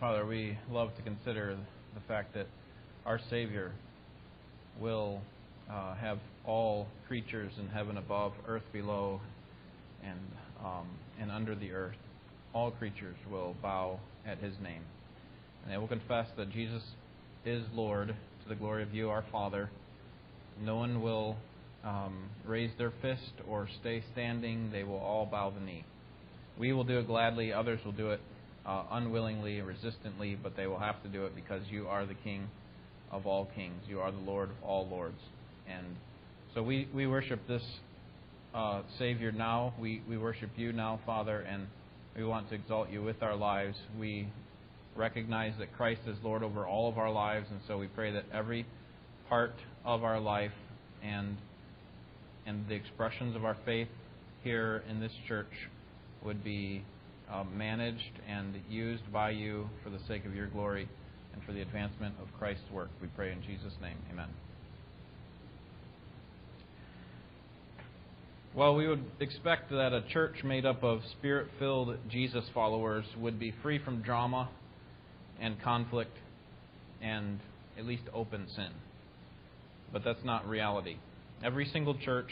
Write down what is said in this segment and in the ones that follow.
Father, we love to consider the fact that our Savior will uh, have all creatures in heaven above, earth below, and um, and under the earth. All creatures will bow at His name, and they will confess that Jesus is Lord to the glory of you, our Father. No one will um, raise their fist or stay standing. They will all bow the knee. We will do it gladly. Others will do it uh, unwillingly, resistantly, but they will have to do it because you are the King of all kings. You are the Lord of all lords. And so we, we worship this uh, Savior now. We, we worship you now, Father, and we want to exalt you with our lives. We recognize that Christ is Lord over all of our lives, and so we pray that every part of our life and and the expressions of our faith here in this church would be uh, managed and used by you for the sake of your glory and for the advancement of Christ's work. We pray in Jesus' name. Amen. Well, we would expect that a church made up of spirit filled Jesus followers would be free from drama and conflict and at least open sin. But that's not reality. Every single church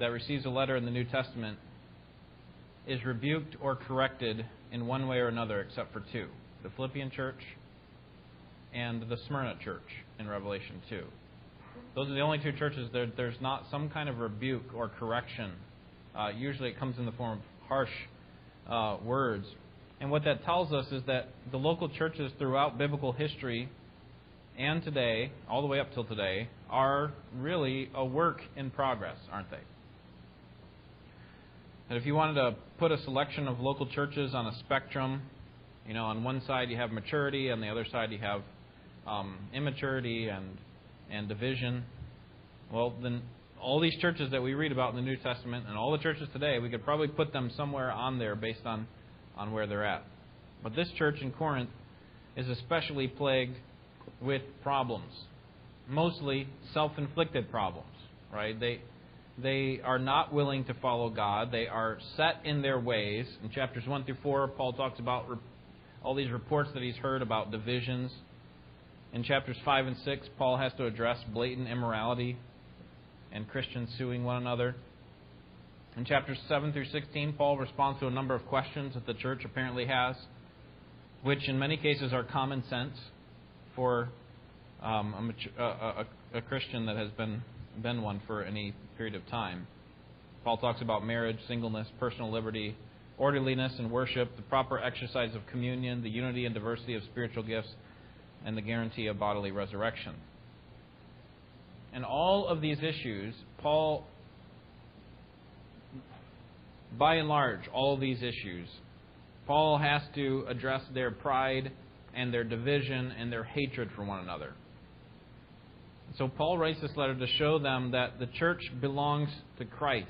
that receives a letter in the New Testament is rebuked or corrected in one way or another, except for two the Philippian church and the Smyrna church in Revelation 2. Those are the only two churches that there's not some kind of rebuke or correction. Uh, usually it comes in the form of harsh uh, words. And what that tells us is that the local churches throughout biblical history and today, all the way up till today, are really a work in progress, aren't they? And if you wanted to put a selection of local churches on a spectrum, you know, on one side you have maturity, on the other side you have um, immaturity and and division. Well, then all these churches that we read about in the New Testament and all the churches today, we could probably put them somewhere on there based on on where they're at. But this church in Corinth is especially plagued with problems, mostly self-inflicted problems. Right? They they are not willing to follow God. They are set in their ways. In chapters 1 through 4, Paul talks about all these reports that he's heard about divisions. In chapters 5 and 6, Paul has to address blatant immorality and Christians suing one another. In chapters 7 through 16, Paul responds to a number of questions that the church apparently has, which in many cases are common sense for um, a, a, a, Christian that has been been one for any period of time. Paul talks about marriage, singleness, personal liberty, orderliness and worship, the proper exercise of communion, the unity and diversity of spiritual gifts, and the guarantee of bodily resurrection. And all of these issues, Paul, by and large, all these issues, Paul has to address their pride and their division and their hatred for one another. So Paul writes this letter to show them that the church belongs to Christ.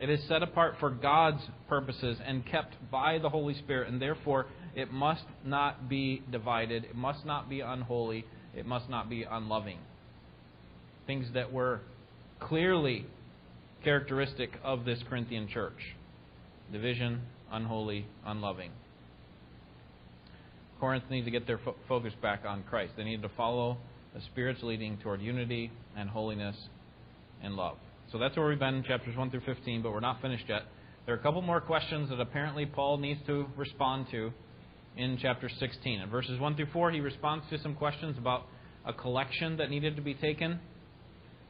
It is set apart for God's purposes and kept by the Holy Spirit, and therefore it must not be divided, it must not be unholy, it must not be unloving. Things that were clearly characteristic of this Corinthian church division, unholy, unloving. Corinth needs to get their fo- focus back on Christ. They need to follow the Spirit's leading toward unity and holiness and love. So that's where we've been in chapters 1 through 15, but we're not finished yet. There are a couple more questions that apparently Paul needs to respond to in chapter 16. In verses 1 through 4, he responds to some questions about a collection that needed to be taken.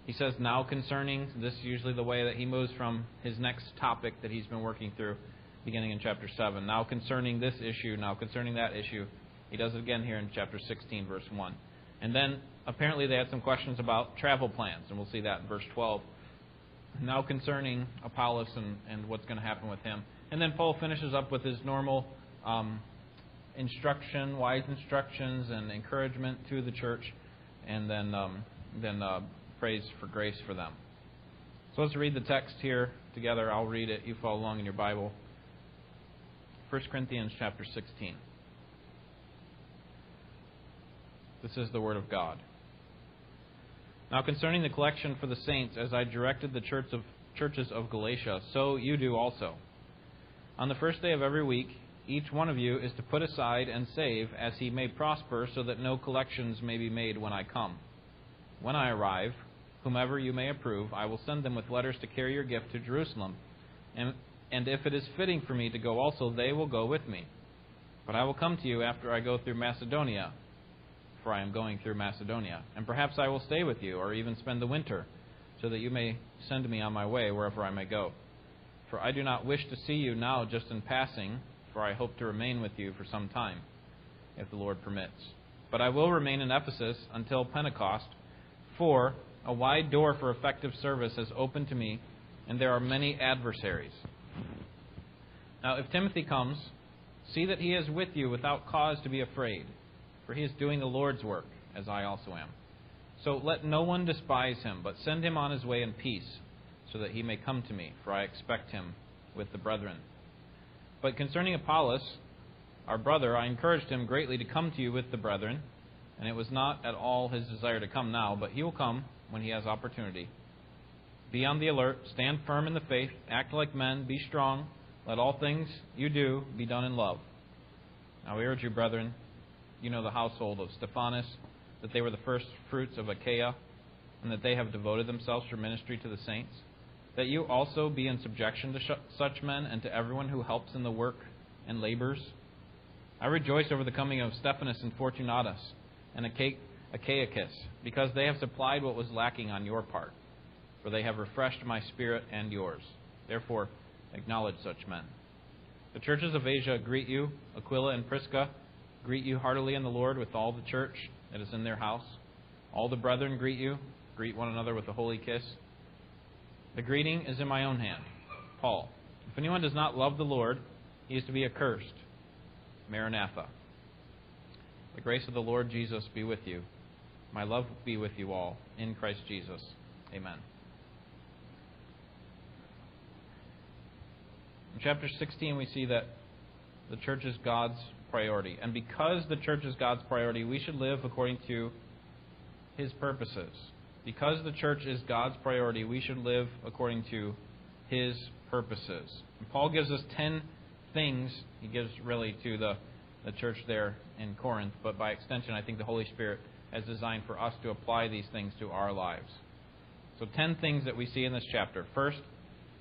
He says, now concerning, this is usually the way that he moves from his next topic that he's been working through, beginning in chapter 7. Now concerning this issue, now concerning that issue. He does it again here in chapter 16, verse 1. And then apparently they had some questions about travel plans, and we'll see that in verse 12. Now concerning Apollos and, and what's going to happen with him. And then Paul finishes up with his normal um, instruction, wise instructions, and encouragement to the church, and then, um, then uh, prays for grace for them. So let's read the text here together. I'll read it. You follow along in your Bible. 1 Corinthians chapter 16. This is the Word of God. Now, concerning the collection for the saints, as I directed the church of, churches of Galatia, so you do also. On the first day of every week, each one of you is to put aside and save as he may prosper, so that no collections may be made when I come. When I arrive, whomever you may approve, I will send them with letters to carry your gift to Jerusalem. And, and if it is fitting for me to go also, they will go with me. But I will come to you after I go through Macedonia, for I am going through Macedonia. And perhaps I will stay with you, or even spend the winter, so that you may send me on my way wherever I may go. For I do not wish to see you now just in passing for I hope to remain with you for some time, if the Lord permits. But I will remain in Ephesus until Pentecost, for a wide door for effective service has opened to me, and there are many adversaries. Now, if Timothy comes, see that he is with you without cause to be afraid, for he is doing the Lord's work, as I also am. So let no one despise him, but send him on his way in peace, so that he may come to me, for I expect him with the brethren. But concerning Apollos, our brother, I encouraged him greatly to come to you with the brethren, and it was not at all his desire to come now, but he will come when he has opportunity. Be on the alert, stand firm in the faith, act like men, be strong. Let all things you do be done in love. Now we urge you, brethren, you know the household of Stephanas, that they were the first fruits of Achaia, and that they have devoted themselves for ministry to the saints that you also be in subjection to such men and to everyone who helps in the work and labors. I rejoice over the coming of Stephanas and Fortunatus and Achaicus, because they have supplied what was lacking on your part, for they have refreshed my spirit and yours. Therefore, acknowledge such men. The churches of Asia greet you. Aquila and Prisca greet you heartily in the Lord with all the church that is in their house. All the brethren greet you. Greet one another with a holy kiss. The greeting is in my own hand. Paul. If anyone does not love the Lord, he is to be accursed. Maranatha. The grace of the Lord Jesus be with you. My love be with you all. In Christ Jesus. Amen. In chapter 16, we see that the church is God's priority. And because the church is God's priority, we should live according to his purposes because the church is God's priority, we should live according to His purposes. And Paul gives us ten things. He gives really to the, the church there in Corinth, but by extension, I think the Holy Spirit has designed for us to apply these things to our lives. So, ten things that we see in this chapter. First,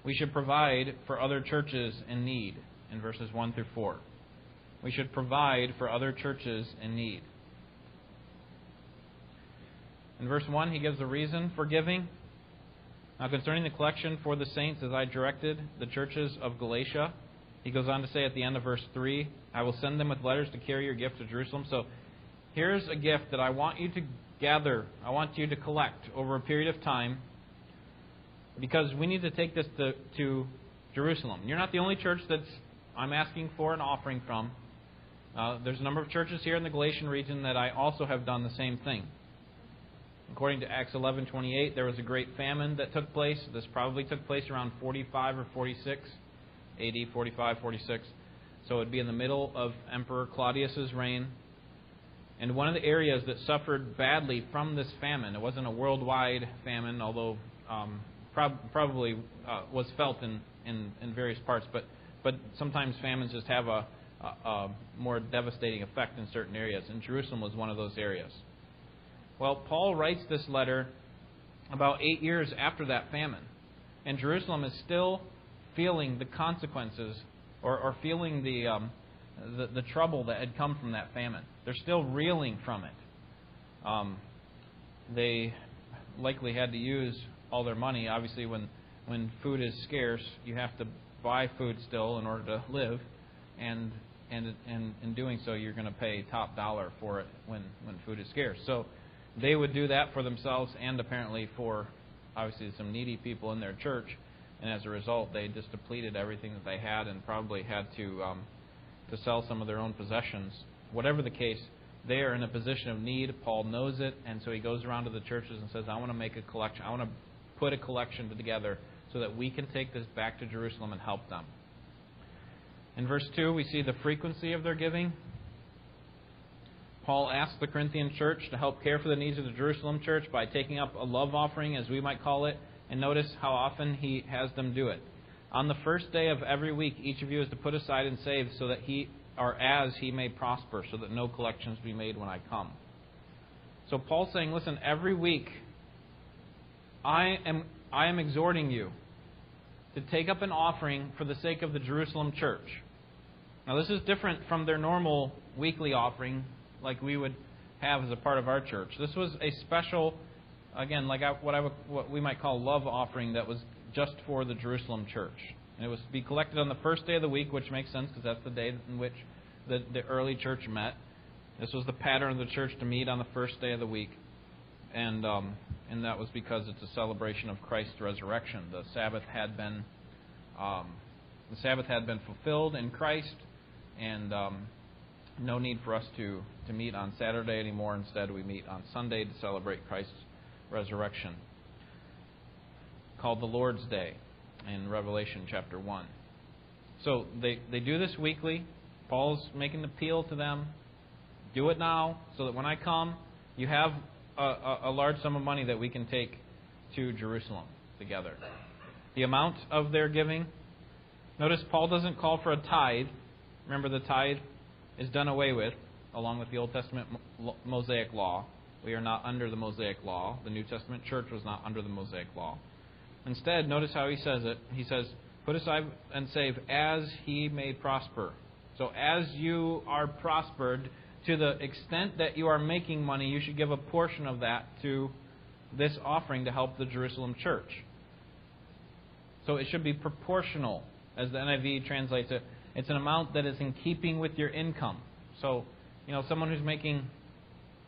we should provide for other churches in need in verses 1 through 4. We should provide for other churches in need. In verse 1, he gives the reason for giving. Now, concerning the collection for the saints, as I directed the churches of Galatia, he goes on to say at the end of verse 3, I will send them with letters to carry your gift to Jerusalem. So, here's a gift that I want you to gather, I want you to collect over a period of time, because we need to take this to, to Jerusalem. You're not the only church that's I'm asking for an offering from. Uh, there's a number of churches here in the Galatian region that I also have done the same thing. According to Acts 11:28, there was a great famine that took place. This probably took place around 45 or 46 AD, 45, 46. So it would be in the middle of Emperor Claudius's reign. And one of the areas that suffered badly from this famine, it wasn't a worldwide famine, although um, prob- probably uh, was felt in, in, in, various parts, but, but sometimes famines just have a, a, a more devastating effect in certain areas. And Jerusalem was one of those areas. Well, Paul writes this letter about eight years after that famine. And Jerusalem is still feeling the consequences or, or feeling the, um, the, the, trouble that had come from that famine. They're still reeling from it. Um, they likely had to use all their money. Obviously, when, when food is scarce, you have to buy food still in order to live. And, and, and in doing so, you're going to pay top dollar for it when, when food is scarce. So they would do that for themselves and apparently for obviously some needy people in their church. And as a result, they just depleted everything that they had and probably had to um, to sell some of their own possessions. Whatever the case, they are in a position of need. Paul knows it, and so he goes around to the churches and says, "I want to make a collection. I want to put a collection together so that we can take this back to Jerusalem and help them." In verse 2, we see the frequency of their giving. Paul asks the Corinthian church to help care for the needs of the Jerusalem church by taking up a love offering, as we might call it, and notice how often he has them do it. On the first day of every week, each of you is to put aside and save so that he, or as he may prosper, so that no collections be made when I come. So Paul's saying, listen, every week I am, I am exhorting you to take up an offering for the sake of the Jerusalem church. Now, this is different from their normal weekly offering, like we would have as a part of our church. This was a special, again, like what, I would, what we might call love offering that was just for the Jerusalem church. And it was to be collected on the first day of the week, which makes sense because that's the day in which the, the early church met. This was the pattern of the church to meet on the first day of the week. And, um, and that was because it's a celebration of Christ's resurrection. The Sabbath had been um, the Sabbath had been fulfilled in Christ, and um, no need for us to, to meet on Saturday anymore. Instead, we meet on Sunday to celebrate Christ's resurrection, called the Lord's Day in Revelation chapter 1. So they, they do this weekly. Paul's making the appeal to them do it now so that when I come, you have a, a, a large sum of money that we can take to Jerusalem together. The amount of their giving. Notice Paul doesn't call for a tithe. Remember, the tithe is done away with, along with the Old Testament Mosaic law. We are not under the Mosaic law. The New Testament church was not under the Mosaic law. Instead, notice how he says it. He says, Put aside and save as he may prosper. So, as you are prospered, to the extent that you are making money, you should give a portion of that to this offering to help the Jerusalem church. So it should be proportional, as the NIV translates it. It's an amount that is in keeping with your income. So, you know, someone who's making,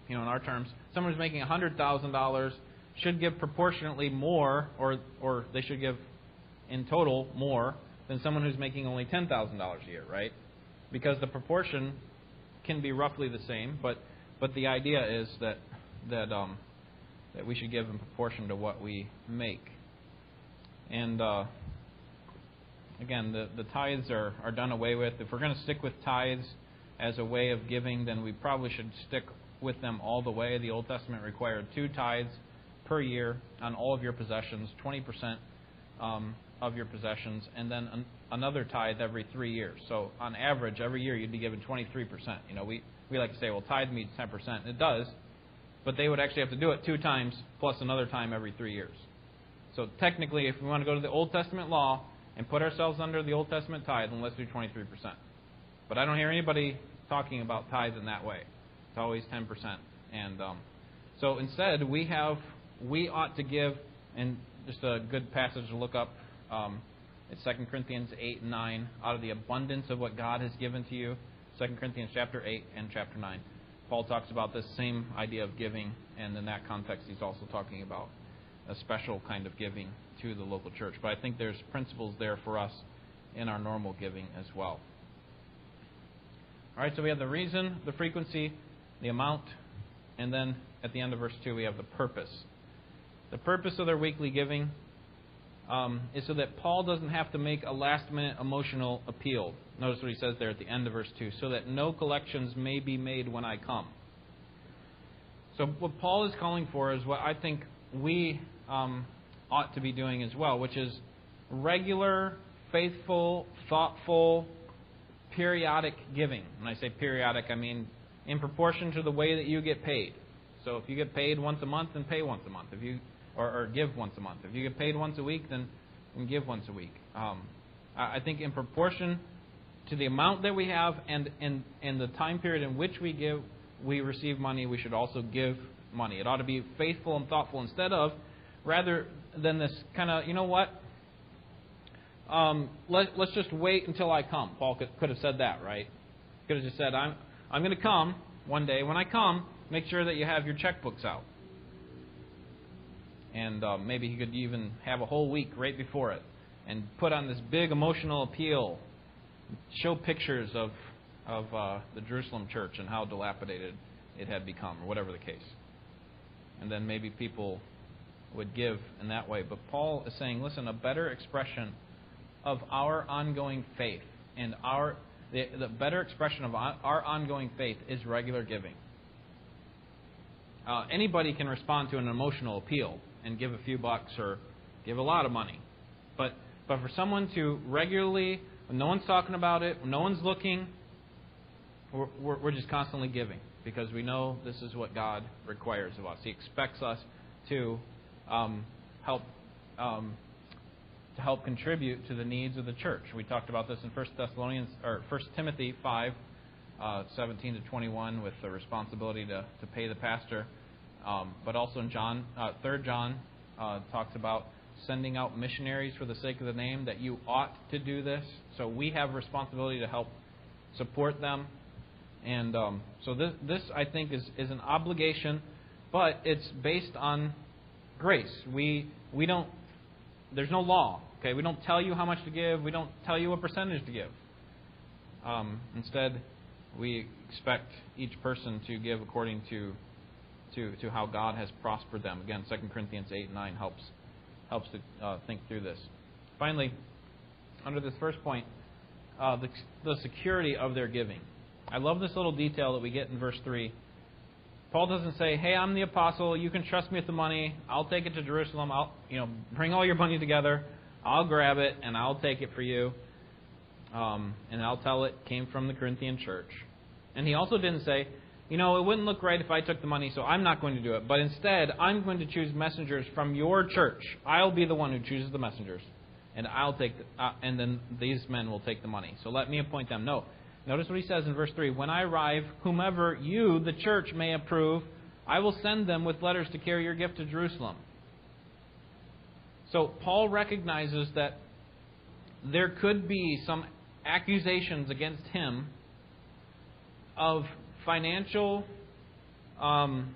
you know, in our terms, someone who's making $100,000 should give proportionately more, or, or they should give in total more than someone who's making only $10,000 a year, right? Because the proportion can be roughly the same, but but the idea is that that um, that we should give in proportion to what we make. And uh, again, the the tithes are are done away with. If we're going to stick with tithes as a way of giving, then we probably should stick with them all the way. The Old Testament required two tithes per year on all of your possessions, 20% um, of your possessions, and then an, another tithe every three years. So on average, every year you'd be given 23%. You know, we, we like to say, well, tithe means 10%. It does, but they would actually have to do it two times plus another time every three years. So technically, if we want to go to the Old Testament law and put ourselves under the Old Testament tithe, then let's do 23%. But I don't hear anybody talking about tithe in that way. It's always 10%. And um, so instead, we have we ought to give, and just a good passage to look up um, it's 2 Corinthians 8 and 9. Out of the abundance of what God has given to you, 2 Corinthians chapter 8 and chapter 9. Paul talks about this same idea of giving, and in that context, he's also talking about a special kind of giving to the local church. But I think there's principles there for us in our normal giving as well. All right, so we have the reason, the frequency, the amount, and then at the end of verse 2, we have the purpose. The purpose of their weekly giving um, is so that Paul doesn't have to make a last minute emotional appeal. Notice what he says there at the end of verse 2 so that no collections may be made when I come. So, what Paul is calling for is what I think we um, ought to be doing as well, which is regular, faithful, thoughtful, periodic giving. When I say periodic, I mean in proportion to the way that you get paid. So if you get paid once a month, then pay once a month. If you or, or give once a month. If you get paid once a week, then, then give once a week. Um, I, think in proportion to the amount that we have and in, in the time period in which we give, we receive money, we should also give money. It ought to be faithful and thoughtful instead of, rather than this kind of, you know what? Um, let, let's just wait until I come. Paul could, could have said that, right? Could have just said, I'm, I'm going to come one day. When I come, make sure that you have your checkbooks out and uh, maybe he could even have a whole week right before it and put on this big emotional appeal, show pictures of of uh, the Jerusalem church and how dilapidated it had become, or whatever the case. And then maybe people would give in that way. But Paul is saying, listen, a better expression of our ongoing faith and our the, the better expression of our ongoing faith is regular giving. Uh, anybody can respond to an emotional appeal and give a few bucks or give a lot of money. But But for someone to regularly, when no one's talking about it, when no one's looking, we're, we're, we're just constantly giving because we know this is what God requires of us. He expects us to um, help um, to help contribute to the needs of the church. We talked about this in 1 Thessalonians or 1 Timothy 5, uh, 17 to 21, with the responsibility to, to pay the pastor. Um, but also in John, uh, 3 John uh, talks about sending out missionaries for the sake of the name. That you ought to do this. So we have responsibility to help support them. And um, so this, this I think is, is an obligation, but it's based on grace. We we don't there's no law. Okay, we don't tell you how much to give. We don't tell you what percentage to give. Um, instead, we expect each person to give according to, to to how God has prospered them. Again, 2 Corinthians 8 and 9 helps helps to uh, think through this. Finally, under this first point, uh, the, the security of their giving. I love this little detail that we get in verse 3 Paul doesn't say, "Hey, I'm the apostle. You can trust me with the money. I'll take it to Jerusalem. I'll, you know, bring all your money together. I'll grab it and I'll take it for you, um, and I'll tell it came from the Corinthian church." And he also didn't say, "You know, it wouldn't look right if I took the money, so I'm not going to do it. But instead, I'm going to choose messengers from your church. I'll be the one who chooses the messengers, and I'll take, the, uh, and then these men will take the money. So let me appoint them." No. Notice what he says in verse 3 When I arrive, whomever you, the church, may approve, I will send them with letters to carry your gift to Jerusalem. So Paul recognizes that there could be some accusations against him of financial um,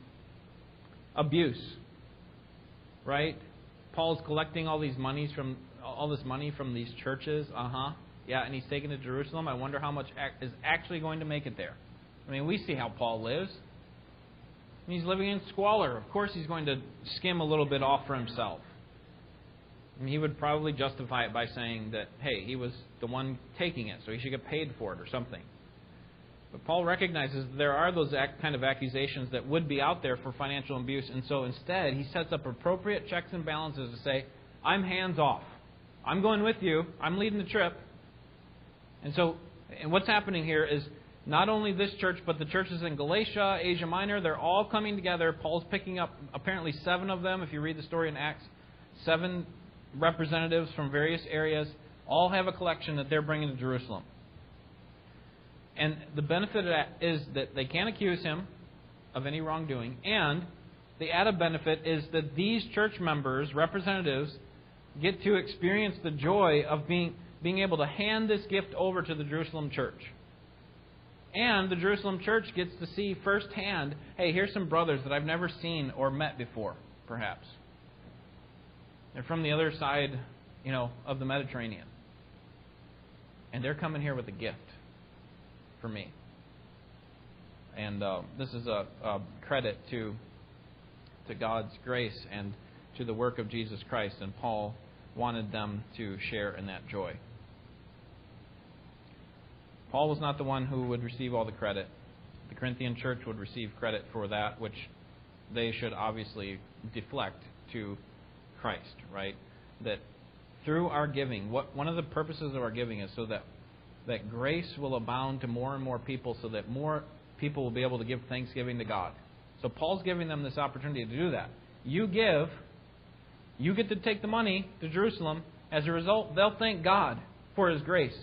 abuse. Right? Paul's collecting all these monies from all this money from these churches. Uh huh. Yeah, and he's taken to Jerusalem. I wonder how much is actually going to make it there. I mean, we see how Paul lives. he's living in squalor. Of course, he's going to skim a little bit off for himself. And he would probably justify it by saying that, hey, he was the one taking it, so he should get paid for it or something. But Paul recognizes there are those kind of accusations that would be out there for financial abuse, and so instead he sets up appropriate checks and balances to say, I'm hands off. I'm going with you. I'm leading the trip. And so, and what's happening here is not only this church, but the churches in Galatia, Asia Minor, they're all coming together. Paul's picking up apparently seven of them, if you read the story in Acts. Seven representatives from various areas all have a collection that they're bringing to Jerusalem. And the benefit of that is that they can't accuse him of any wrongdoing. And the added benefit is that these church members, representatives, get to experience the joy of being being able to hand this gift over to the Jerusalem church. And the Jerusalem church gets to see firsthand hey, here's some brothers that I've never seen or met before, perhaps. They're from the other side, you know, of the Mediterranean. And they're coming here with a gift for me. And uh, this is a, a credit to to God's grace and to the work of Jesus Christ. And Paul wanted them to share in that joy. Paul was not the one who would receive all the credit. The Corinthian church would receive credit for that, which they should obviously deflect to Christ, right? That through our giving, what one of the purposes of our giving is so that that grace will abound to more and more people so that more people will be able to give thanksgiving to God. So Paul's giving them this opportunity to do that. You give, you get to take the money to Jerusalem. As a result, they'll thank God for his grace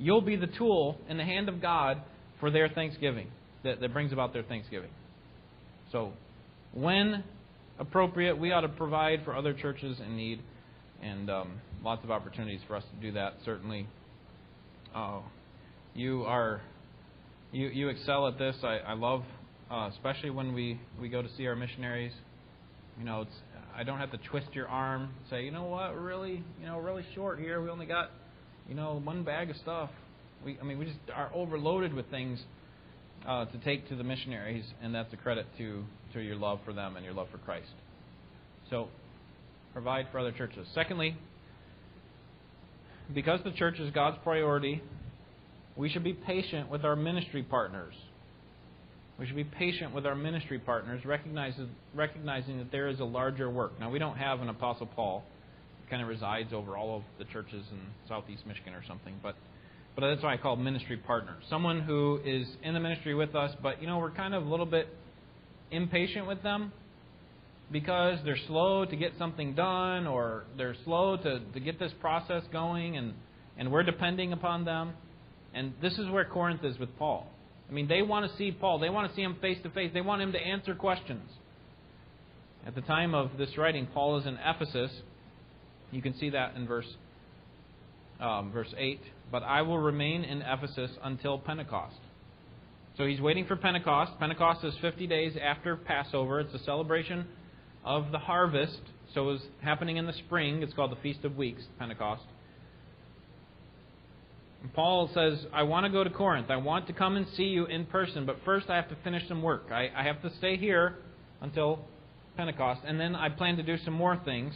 you'll be the tool in the hand of God for their thanksgiving, that, that brings about their thanksgiving. So, when appropriate, we ought to provide for other churches in need, and um, lots of opportunities for us to do that. Certainly, uh, you are you you excel at this. I, I love, uh, especially when we we go to see our missionaries. You know, it's I don't have to twist your arm, say, you know what, really you know really short here. We only got you know, one bag of stuff. We, I mean, we just are overloaded with things uh, to take to the missionaries, and that's a credit to, to your love for them and your love for Christ. So, provide for other churches. Secondly, because the church is God's priority, we should be patient with our ministry partners. We should be patient with our ministry partners, recognizing, recognizing that there is a larger work. Now, we don't have an Apostle Paul kind of resides over all of the churches in southeast Michigan or something. But but that's why I call ministry partner. Someone who is in the ministry with us, but you know we're kind of a little bit impatient with them because they're slow to get something done or they're slow to, to get this process going and, and we're depending upon them. And this is where Corinth is with Paul. I mean, they want to see Paul. They want to see him face to face. They want him to answer questions. At the time of this writing, Paul is in Ephesus. You can see that in verse um, verse 8. But I will remain in Ephesus until Pentecost. So he's waiting for Pentecost. Pentecost is 50 days after Passover. It's a celebration of the harvest. So it was happening in the spring. It's called the Feast of Weeks, Pentecost. And Paul says, I want to go to Corinth. I want to come and see you in person, but first I have to finish some work. I, I have to stay here until Pentecost, and then I plan to do some more things.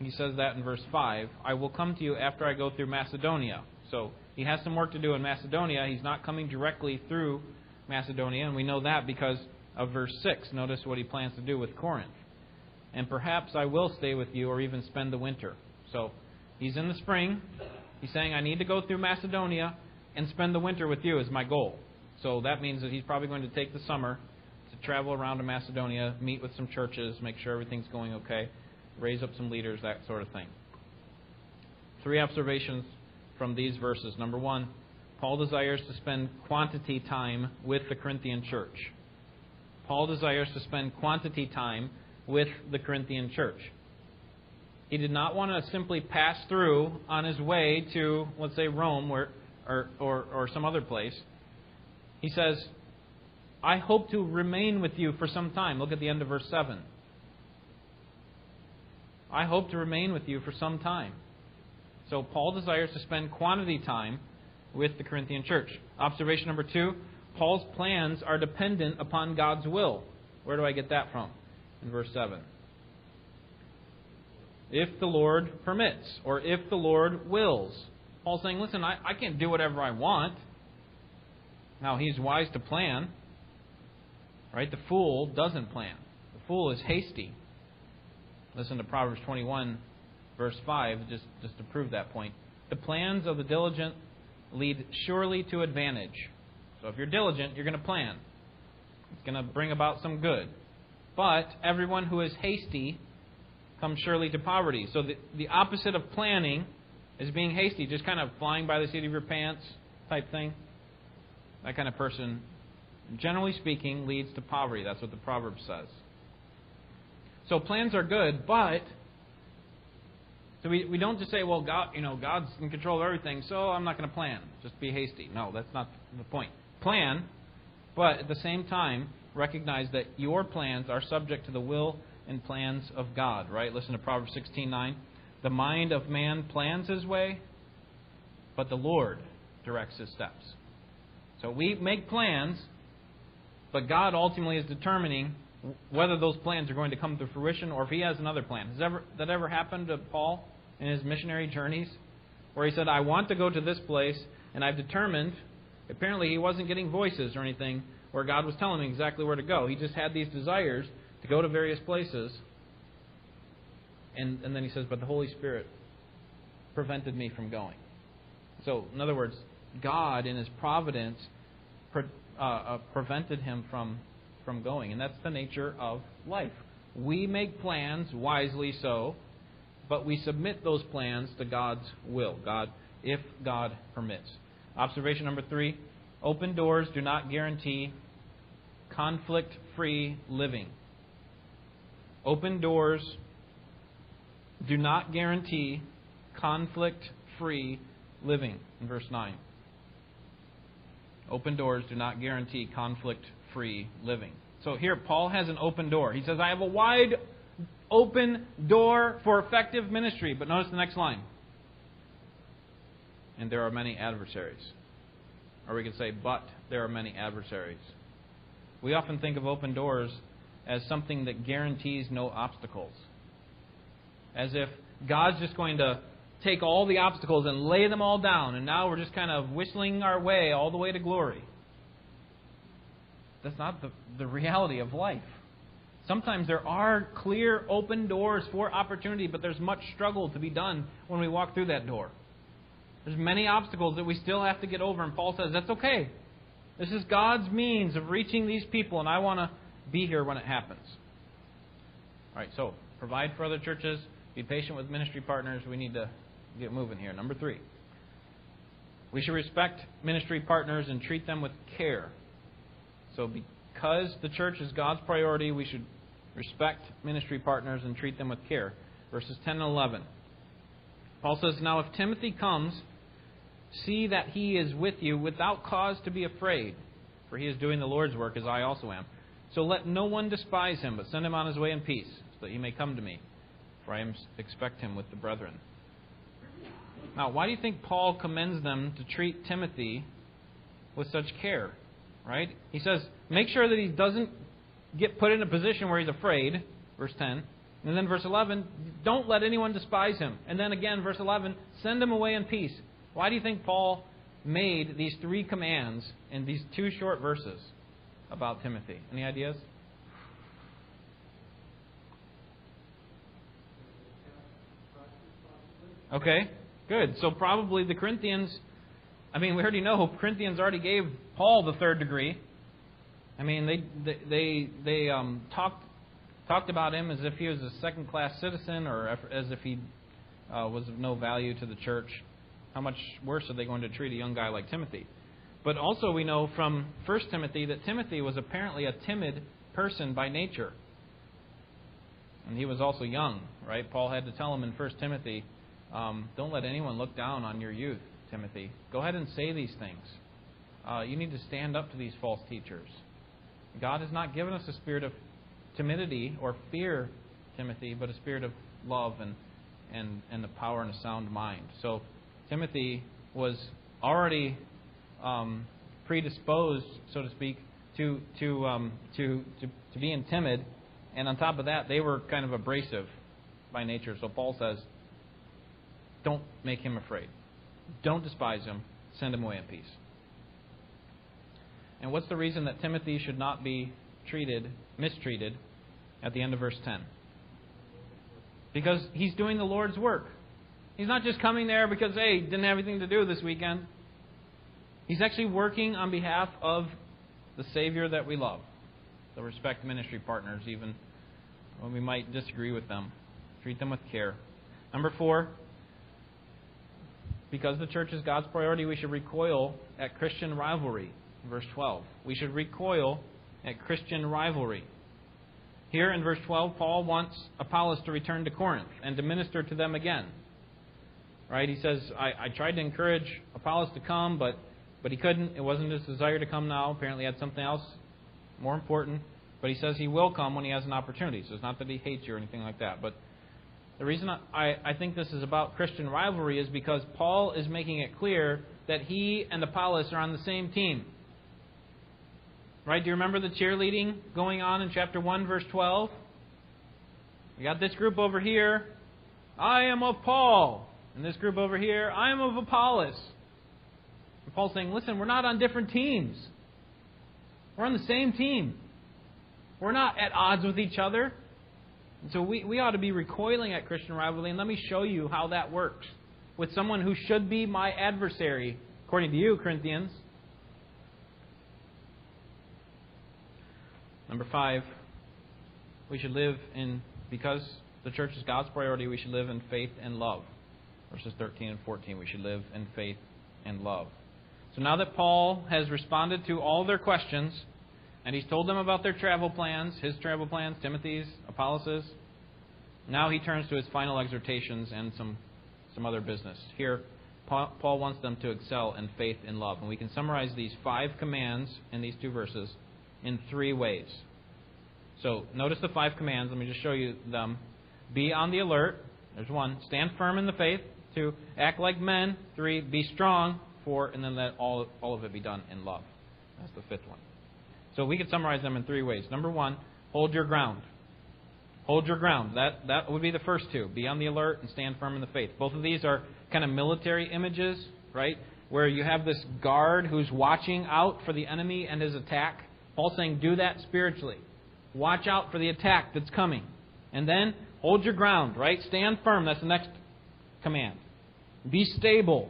He says that in verse 5. I will come to you after I go through Macedonia. So he has some work to do in Macedonia. He's not coming directly through Macedonia, and we know that because of verse 6. Notice what he plans to do with Corinth. And perhaps I will stay with you or even spend the winter. So he's in the spring. He's saying, I need to go through Macedonia and spend the winter with you is my goal. So that means that he's probably going to take the summer to travel around to Macedonia, meet with some churches, make sure everything's going okay, raise up some leaders, that sort of thing. Three observations from these verses. Number one, Paul desires to spend quantity time with the Corinthian church. Paul desires to spend quantity time with the Corinthian church. He did not want to simply pass through on his way to, let's say, Rome or, or, or, or some other place. He says, I hope to remain with you for some time. Look at the end of verse 7. I hope to remain with you for some time. So Paul desires to spend quantity time with the Corinthian church. Observation number two Paul's plans are dependent upon God's will. Where do I get that from? In verse 7 if the Lord permits, or if the Lord wills. Paul's saying, listen, I, I can't do whatever I want. Now, he's wise to plan. Right? The fool doesn't plan. The fool is hasty. Listen to Proverbs 21, verse 5, just, just to prove that point. The plans of the diligent lead surely to advantage. So if you're diligent, you're going to plan. It's going to bring about some good. But everyone who is hasty comes surely to poverty. So the, the opposite of planning is being hasty, just kind of flying by the seat of your pants type thing. That kind of person, generally speaking, leads to poverty. That's what the proverb says. So plans are good, but so we, we don't just say, well, God, you know, God's in control of everything, so I'm not going to plan. Just be hasty. No, that's not the point. Plan, but at the same time, recognize that your plans are subject to the will and plans of God, right? Listen to Proverbs 16:9. The mind of man plans his way, but the Lord directs his steps. So we make plans, but God ultimately is determining whether those plans are going to come to fruition or if he has another plan. Has ever, that ever happened to Paul in his missionary journeys? Where he said, I want to go to this place, and I've determined, apparently he wasn't getting voices or anything where God was telling him exactly where to go. He just had these desires, to go to various places. And, and then he says, But the Holy Spirit prevented me from going. So, in other words, God, in his providence, pre, uh, uh, prevented him from, from going. And that's the nature of life. We make plans, wisely so, but we submit those plans to God's will, God, if God permits. Observation number three open doors do not guarantee conflict free living. Open doors do not guarantee conflict free living, in verse 9. Open doors do not guarantee conflict free living. So here, Paul has an open door. He says, I have a wide open door for effective ministry. But notice the next line. And there are many adversaries. Or we could say, but there are many adversaries. We often think of open doors as something that guarantees no obstacles. As if God's just going to take all the obstacles and lay them all down, and now we're just kind of whistling our way all the way to glory. That's not the, the reality of life. Sometimes there are clear, open doors for opportunity, but there's much struggle to be done when we walk through that door. There's many obstacles that we still have to get over, and Paul says that's okay. This is God's means of reaching these people, and I want to be here when it happens. All right, so provide for other churches, be patient with ministry partners. We need to get moving here. Number three, we should respect ministry partners and treat them with care. So, because the church is God's priority, we should respect ministry partners and treat them with care. Verses 10 and 11. Paul says, Now if Timothy comes, see that he is with you without cause to be afraid, for he is doing the Lord's work as I also am. So let no one despise him, but send him on his way in peace, so that he may come to me, for I expect him with the brethren. Now, why do you think Paul commends them to treat Timothy with such care? Right? He says, make sure that he doesn't get put in a position where he's afraid, verse 10. And then verse 11, don't let anyone despise him. And then again, verse 11, send him away in peace. Why do you think Paul made these three commands in these two short verses about Timothy? Any ideas? Okay, good. So probably the Corinthians, I mean, we already know Corinthians already gave Paul the third degree. I mean, they they they, they um, talked talked about him as if he was a second class citizen or as if he uh, was of no value to the church. How much worse are they going to treat a young guy like Timothy? But also, we know from 1 Timothy that Timothy was apparently a timid person by nature. And he was also young, right? Paul had to tell him in 1 Timothy, um, don't let anyone look down on your youth, Timothy. Go ahead and say these things. Uh, you need to stand up to these false teachers. God has not given us a spirit of timidity or fear, Timothy, but a spirit of love and, and, and the power and a sound mind. So Timothy was already um, predisposed, so to speak, to, to, um, to, to, to being timid. And on top of that, they were kind of abrasive by nature. So Paul says, don't make him afraid. Don't despise him. Send him away in peace. And what's the reason that Timothy should not be treated, mistreated, at the end of verse 10? Because he's doing the Lord's work. He's not just coming there because, hey, didn't have anything to do this weekend. He's actually working on behalf of the Savior that we love. The respect ministry partners, even when we might disagree with them. Treat them with care. Number four, because the church is God's priority, we should recoil at Christian rivalry. Verse 12. We should recoil at Christian rivalry. Here in verse 12, Paul wants Apollos to return to Corinth and to minister to them again. Right? He says, I, I tried to encourage Apollos to come, but, but he couldn't. It wasn't his desire to come now. Apparently, he had something else more important. But he says he will come when he has an opportunity. So it's not that he hates you or anything like that. But the reason I, I think this is about Christian rivalry is because Paul is making it clear that he and Apollos are on the same team. Right? Do you remember the cheerleading going on in chapter 1, verse 12? We got this group over here. I am of Paul. And this group over here, I am of Apollos. And Paul's saying, listen, we're not on different teams. We're on the same team. We're not at odds with each other. And so we, we ought to be recoiling at Christian rivalry, and let me show you how that works with someone who should be my adversary, according to you, Corinthians. Number five, we should live in, because the church is God's priority, we should live in faith and love. Verses 13 and 14, we should live in faith and love. So now that Paul has responded to all their questions, and he's told them about their travel plans, his travel plans, Timothy's, Apollos', now he turns to his final exhortations and some, some other business. Here, Paul wants them to excel in faith and love. And we can summarize these five commands in these two verses in three ways. So notice the five commands. Let me just show you them. Be on the alert. There's one. Stand firm in the faith. Two. Act like men. Three. Be strong. Four. And then let all, all of it be done in love. That's the fifth one. So we could summarize them in three ways. Number one, hold your ground. Hold your ground. That, that would be the first two. Be on the alert and stand firm in the faith. Both of these are kind of military images, right? Where you have this guard who's watching out for the enemy and his attack. Paul's saying, do that spiritually. Watch out for the attack that's coming. And then hold your ground, right? Stand firm. That's the next command. Be stable.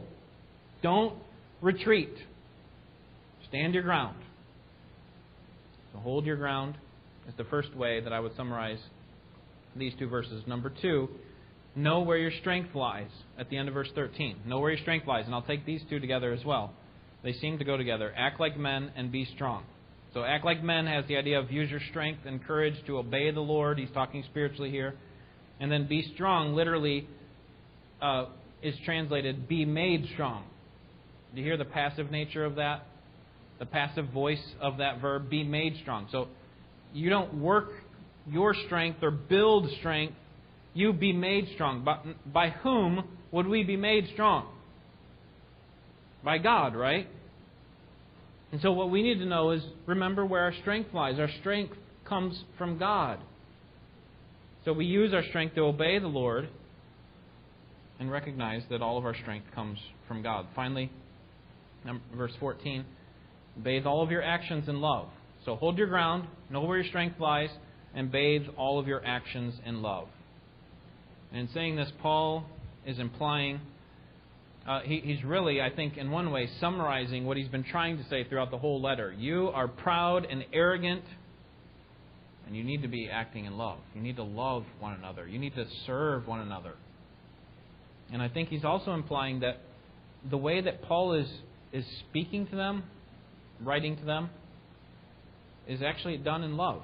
Don't retreat. Stand your ground. So hold your ground is the first way that I would summarize these two verses. Number two, know where your strength lies at the end of verse 13. Know where your strength lies. And I'll take these two together as well. They seem to go together. Act like men and be strong. So, act like men has the idea of use your strength and courage to obey the Lord. He's talking spiritually here. And then be strong literally uh, is translated be made strong. Do you hear the passive nature of that? The passive voice of that verb, be made strong. So, you don't work your strength or build strength. You be made strong. By, by whom would we be made strong? By God, right? And so what we need to know is remember where our strength lies. Our strength comes from God. So we use our strength to obey the Lord and recognize that all of our strength comes from God. Finally, verse 14 bathe all of your actions in love. So hold your ground, know where your strength lies, and bathe all of your actions in love. And in saying this, Paul is implying uh, he, he's really, I think, in one way, summarizing what he's been trying to say throughout the whole letter. You are proud and arrogant, and you need to be acting in love. You need to love one another. You need to serve one another. And I think he's also implying that the way that Paul is, is speaking to them, writing to them, is actually done in love.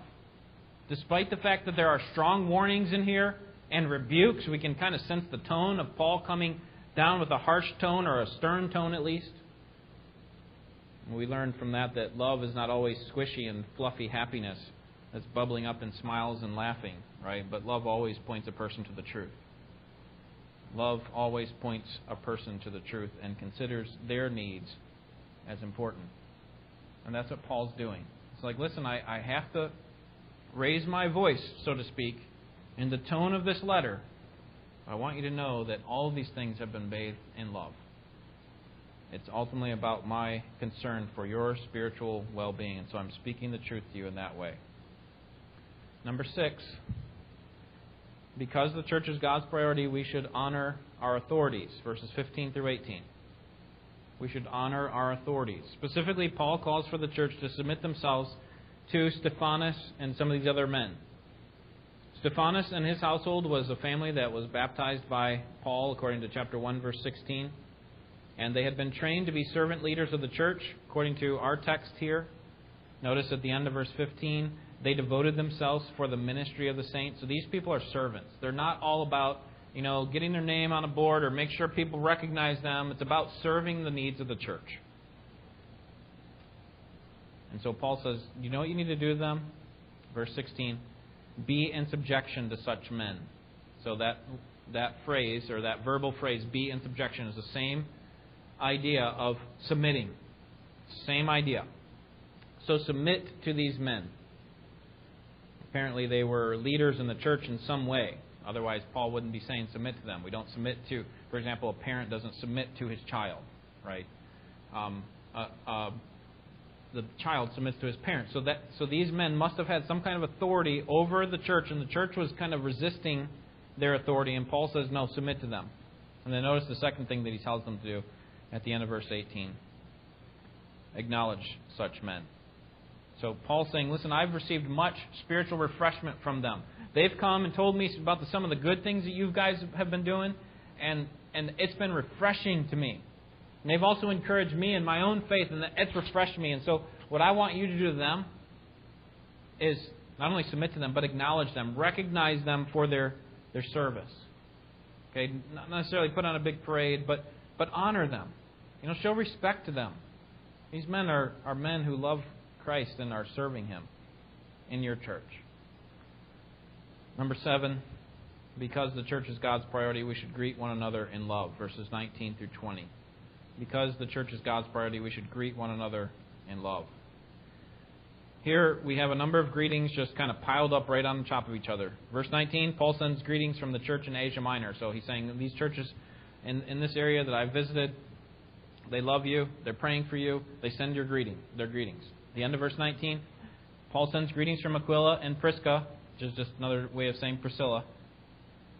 Despite the fact that there are strong warnings in here and rebukes, we can kind of sense the tone of Paul coming down with a harsh tone or a stern tone at least. We learn from that that love is not always squishy and fluffy happiness that's bubbling up in smiles and laughing, right? But love always points a person to the truth. Love always points a person to the truth and considers their needs as important. And that's what Paul's doing. It's like, listen, I, I have to raise my voice, so to speak, in the tone of this letter I want you to know that all these things have been bathed in love. It's ultimately about my concern for your spiritual well being, and so I'm speaking the truth to you in that way. Number six, because the church is God's priority, we should honor our authorities. Verses 15 through 18. We should honor our authorities. Specifically, Paul calls for the church to submit themselves to Stephanas and some of these other men. Stephanas and his household was a family that was baptized by Paul, according to chapter 1, verse 16. And they had been trained to be servant leaders of the church, according to our text here. Notice at the end of verse 15, they devoted themselves for the ministry of the saints. So these people are servants. They're not all about, you know, getting their name on a board or make sure people recognize them. It's about serving the needs of the church. And so Paul says, you know what you need to do to them? Verse 16 be in subjection to such men. So that that phrase or that verbal phrase, be in subjection, is the same idea of submitting. Same idea. So submit to these men. Apparently, they were leaders in the church in some way. Otherwise, Paul wouldn't be saying submit to them. We don't submit to, for example, a parent doesn't submit to his child, right? Um, uh, uh, the child submits to his parents. So that so these men must have had some kind of authority over the church, and the church was kind of resisting their authority. And Paul says, "No, submit to them." And then notice the second thing that he tells them to do at the end of verse 18: acknowledge such men. So Paul's saying, "Listen, I've received much spiritual refreshment from them. They've come and told me about the, some of the good things that you guys have been doing, and and it's been refreshing to me." And they've also encouraged me in my own faith, and it's refreshed me. And so, what I want you to do to them is not only submit to them, but acknowledge them, recognize them for their, their service. Okay, not necessarily put on a big parade, but but honor them. You know, show respect to them. These men are, are men who love Christ and are serving Him in your church. Number seven, because the church is God's priority, we should greet one another in love. Verses 19 through 20 because the church is God's priority, we should greet one another in love. Here we have a number of greetings just kind of piled up right on top of each other. Verse 19, Paul sends greetings from the church in Asia Minor. So he's saying these churches in, in this area that I've visited, they love you, they're praying for you, they send your greeting, their greetings. The end of verse 19, Paul sends greetings from Aquila and Prisca, which is just another way of saying Priscilla.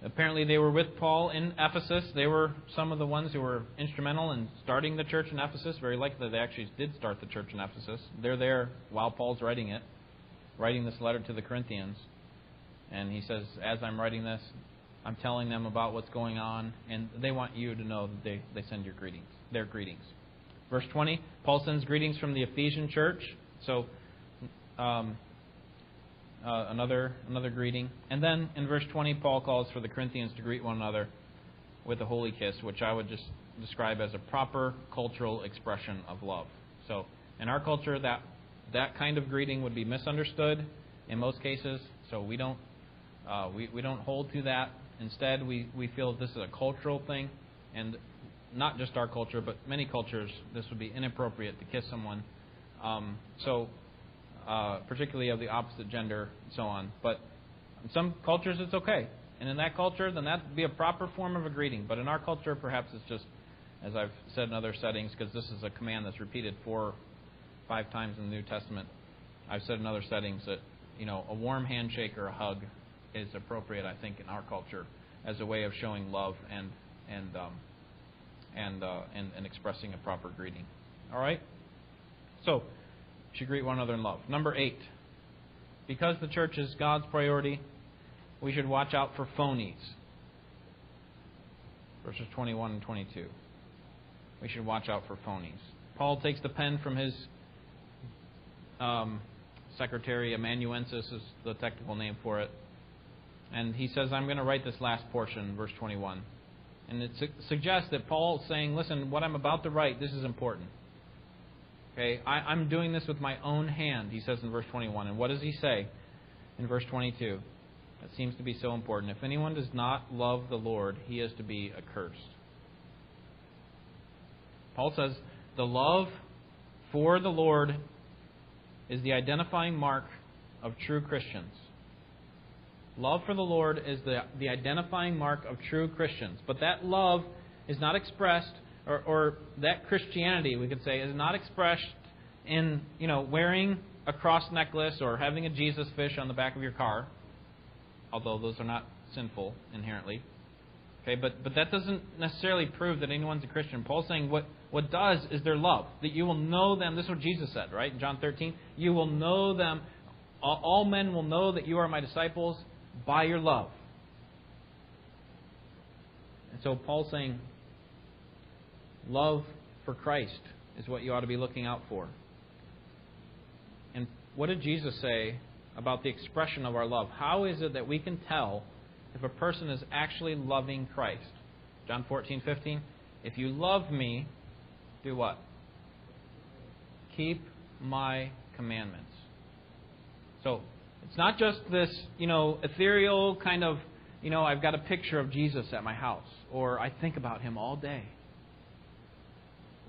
Apparently, they were with Paul in Ephesus. They were some of the ones who were instrumental in starting the church in Ephesus. Very likely they actually did start the church in Ephesus. They're there while Paul's writing it, writing this letter to the Corinthians. And he says, As I'm writing this, I'm telling them about what's going on, and they want you to know that they, they send your greetings, their greetings. Verse 20, Paul sends greetings from the Ephesian church. So, um, uh, another another greeting. And then in verse 20, Paul calls for the Corinthians to greet one another with a holy kiss, which I would just describe as a proper cultural expression of love. So in our culture, that that kind of greeting would be misunderstood in most cases. So we don't uh, we we don't hold to that. Instead, we we feel this is a cultural thing, and not just our culture, but many cultures, this would be inappropriate to kiss someone. Um, so uh, particularly of the opposite gender, and so on. But in some cultures, it's okay. And in that culture, then that would be a proper form of a greeting. But in our culture, perhaps it's just, as I've said in other settings, because this is a command that's repeated four, five times in the New Testament. I've said in other settings that you know a warm handshake or a hug is appropriate. I think in our culture as a way of showing love and and um, and, uh, and and expressing a proper greeting. All right. So should greet one another in love. Number eight, because the church is God's priority, we should watch out for phonies. Verses 21 and 22. We should watch out for phonies. Paul takes the pen from his um, secretary, amanuensis is the technical name for it. And he says, I'm going to write this last portion, verse 21. And it su- suggests that Paul is saying, listen, what I'm about to write, this is important. Okay, I, am doing this with my own hand, he says in verse 21. And what does he say in verse 22? That seems to be so important. If anyone does not love the Lord, he is to be accursed. Paul says the love for the Lord is the identifying mark of true Christians. Love for the Lord is the, the identifying mark of true Christians. But that love is not expressed or, or that Christianity, we could say, is not expressed in you know wearing a cross necklace or having a Jesus fish on the back of your car, although those are not sinful inherently. Okay, but but that doesn't necessarily prove that anyone's a Christian. Paul's saying what what does is their love that you will know them. This is what Jesus said, right? In John 13, you will know them. All men will know that you are my disciples by your love. And so Paul's saying Love for Christ is what you ought to be looking out for. And what did Jesus say about the expression of our love? How is it that we can tell if a person is actually loving Christ? John 14, 15. If you love me, do what? Keep my commandments. So, it's not just this, you know, ethereal kind of, you know, I've got a picture of Jesus at my house, or I think about him all day.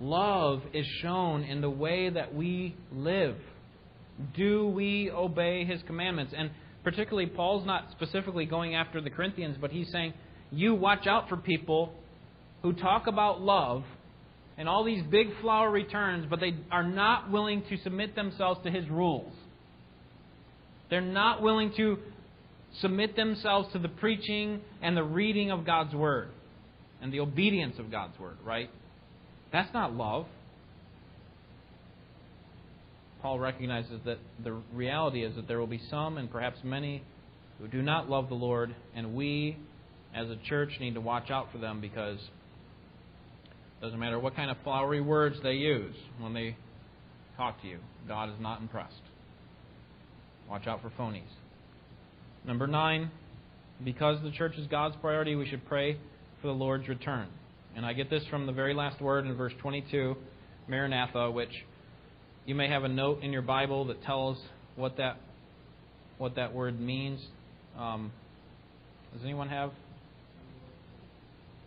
Love is shown in the way that we live. Do we obey his commandments? And particularly, Paul's not specifically going after the Corinthians, but he's saying, you watch out for people who talk about love and all these big flowery terms, but they are not willing to submit themselves to his rules. They're not willing to submit themselves to the preaching and the reading of God's Word and the obedience of God's Word, right? That's not love. Paul recognizes that the reality is that there will be some, and perhaps many, who do not love the Lord, and we, as a church, need to watch out for them because it doesn't matter what kind of flowery words they use when they talk to you, God is not impressed. Watch out for phonies. Number nine, because the church is God's priority, we should pray for the Lord's return. And I get this from the very last word in verse 22, Maranatha, which you may have a note in your Bible that tells what that what that word means. Um, does anyone have?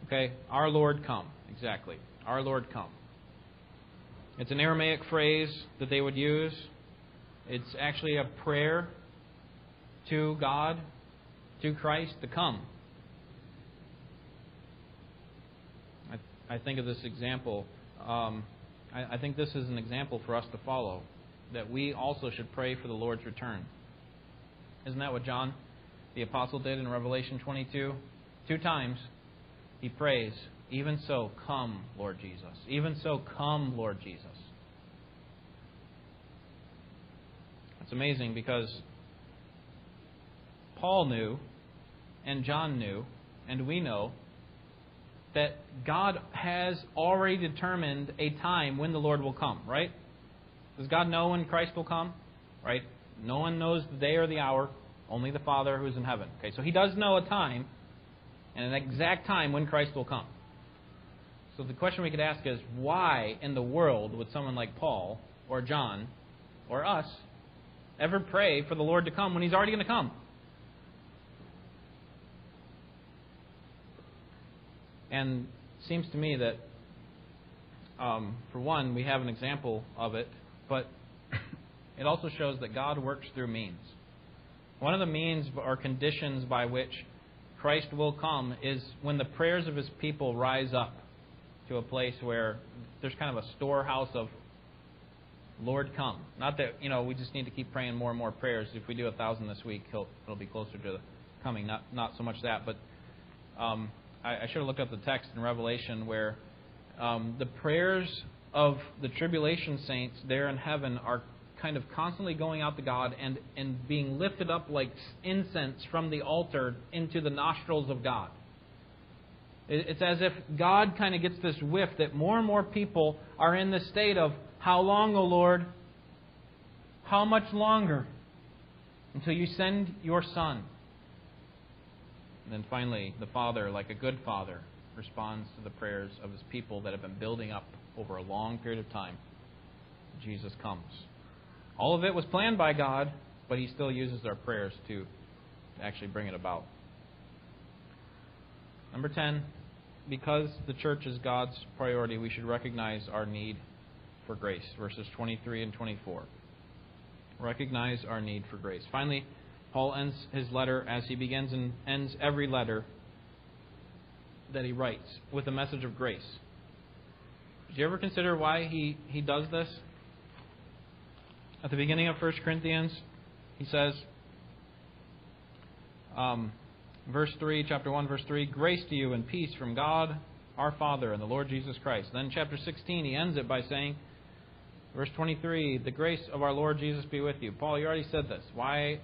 Okay, our Lord come. Exactly. Our Lord come. It's an Aramaic phrase that they would use. It's actually a prayer to God, to Christ to come. I think of this example. Um, I, I think this is an example for us to follow. that we also should pray for the Lord's return. Isn't that what John the Apostle did in Revelation 22? Two times he prays, Even so, come, Lord Jesus. Even so, come, Lord Jesus. It's amazing because Paul knew, and John knew, and we know that God has already determined a time when the Lord will come, right? Does God know when Christ will come? Right? No one knows the day or the hour, only the Father who is in heaven. Okay, so he does know a time and an exact time when Christ will come. So the question we could ask is why in the world would someone like Paul or John or us ever pray for the Lord to come when he's already going to come? And seems to me that, um, for one, we have an example of it, but it also shows that God works through means. One of the means or conditions by which Christ will come is when the prayers of his people rise up to a place where there's kind of a storehouse of Lord come. Not that you know we just need to keep praying more and more prayers. If we do a thousand this week, he'll, it'll be closer to the coming. Not not so much that, but um, I, I should have looked up the text in Revelation where um, the prayers of the tribulation saints there in heaven are kind of constantly going out to God and, and being lifted up like incense from the altar into the nostrils of God. It's as if God kind of gets this whiff that more and more people are in the state of, How long, O Lord? How much longer? Until you send your Son. And then finally, the Father, like a good Father, responds to the prayers of his people that have been building up over a long period of time. Jesus comes. All of it was planned by God, but he still uses our prayers to actually bring it about. Number 10, because the church is God's priority, we should recognize our need for grace. Verses 23 and 24. Recognize our need for grace. Finally, Paul ends his letter as he begins and ends every letter that he writes with a message of grace. Did you ever consider why he, he does this? At the beginning of 1 Corinthians, he says, um, verse 3, chapter 1, verse 3, grace to you and peace from God our Father and the Lord Jesus Christ. Then, chapter 16, he ends it by saying, verse 23, the grace of our Lord Jesus be with you. Paul, you already said this. Why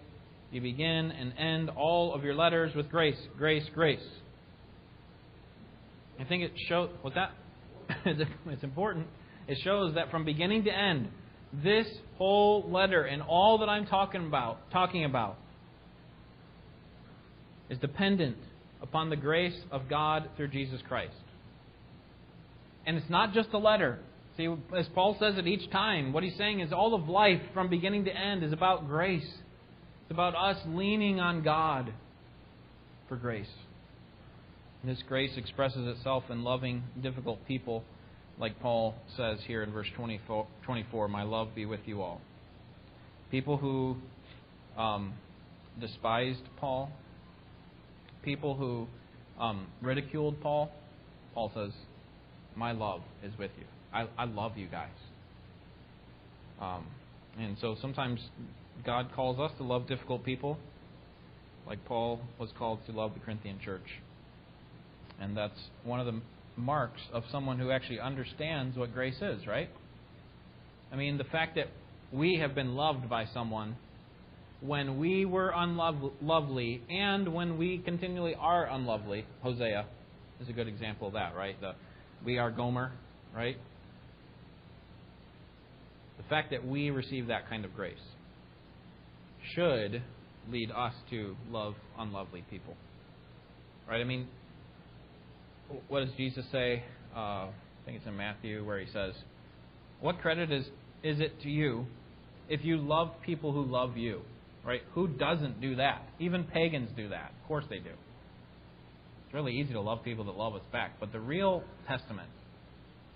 you begin and end all of your letters with grace, grace, grace. I think it shows what that it's important. It shows that from beginning to end, this whole letter and all that I'm talking about, talking about, is dependent upon the grace of God through Jesus Christ. And it's not just a letter. See, as Paul says it each time, what he's saying is all of life from beginning to end is about grace. It's about us leaning on God for grace. And this grace expresses itself in loving difficult people, like Paul says here in verse 24, 24 My love be with you all. People who um, despised Paul, people who um, ridiculed Paul, Paul says, My love is with you. I, I love you guys. Um, and so sometimes God calls us to love difficult people, like Paul was called to love the Corinthian church. And that's one of the marks of someone who actually understands what grace is, right? I mean, the fact that we have been loved by someone when we were unlovely and when we continually are unlovely, Hosea is a good example of that, right? The, we are Gomer, right? The fact that we receive that kind of grace should lead us to love unlovely people. Right? I mean, what does Jesus say? Uh, I think it's in Matthew where he says, What credit is, is it to you if you love people who love you? Right? Who doesn't do that? Even pagans do that. Of course they do. It's really easy to love people that love us back. But the real testament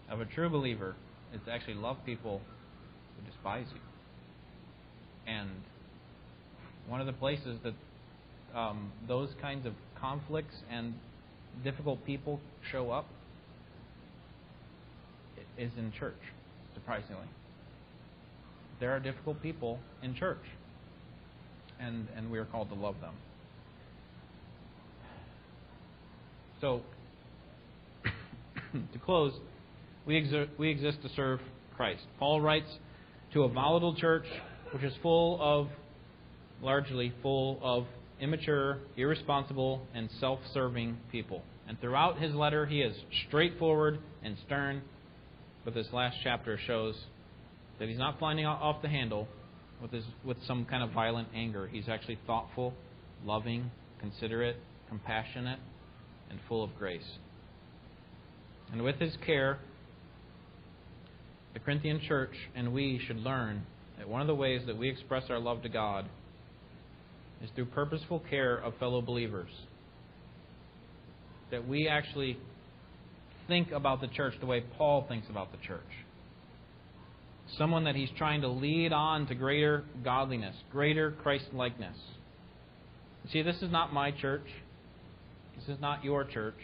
of a true believer is to actually love people who despise you. And one of the places that um, those kinds of conflicts and difficult people show up is in church, surprisingly. there are difficult people in church, and, and we are called to love them. So, to close, we, exer- we exist to serve Christ. Paul writes to a volatile church which is full of, largely full of immature, irresponsible, and self serving people. And throughout his letter, he is straightforward and stern, but this last chapter shows that he's not flying off the handle with, his, with some kind of violent anger. He's actually thoughtful, loving, considerate, compassionate, and full of grace. And with his care, the Corinthian church and we should learn that one of the ways that we express our love to God is through purposeful care of fellow believers. That we actually think about the church the way Paul thinks about the church. Someone that he's trying to lead on to greater godliness, greater Christ likeness. See, this is not my church. This is not your church.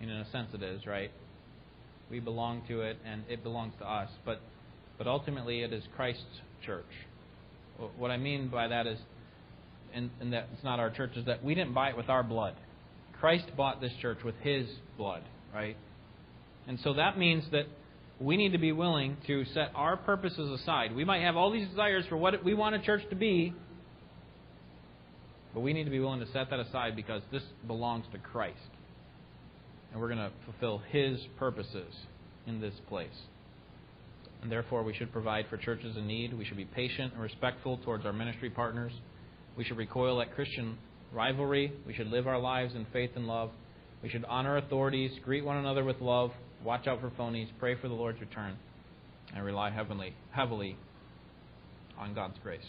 And in a sense, it is, right? We belong to it, and it belongs to us. But, but ultimately, it is Christ's church. What I mean by that is, and, and that it's not our church, is that we didn't buy it with our blood. Christ bought this church with His blood, right? And so that means that we need to be willing to set our purposes aside. We might have all these desires for what we want a church to be, but we need to be willing to set that aside because this belongs to Christ. And we're going to fulfill His purposes in this place. And therefore, we should provide for churches in need. We should be patient and respectful towards our ministry partners. We should recoil at Christian rivalry. We should live our lives in faith and love. We should honor authorities, greet one another with love, watch out for phonies, pray for the Lord's return, and rely heavily, heavily on God's grace.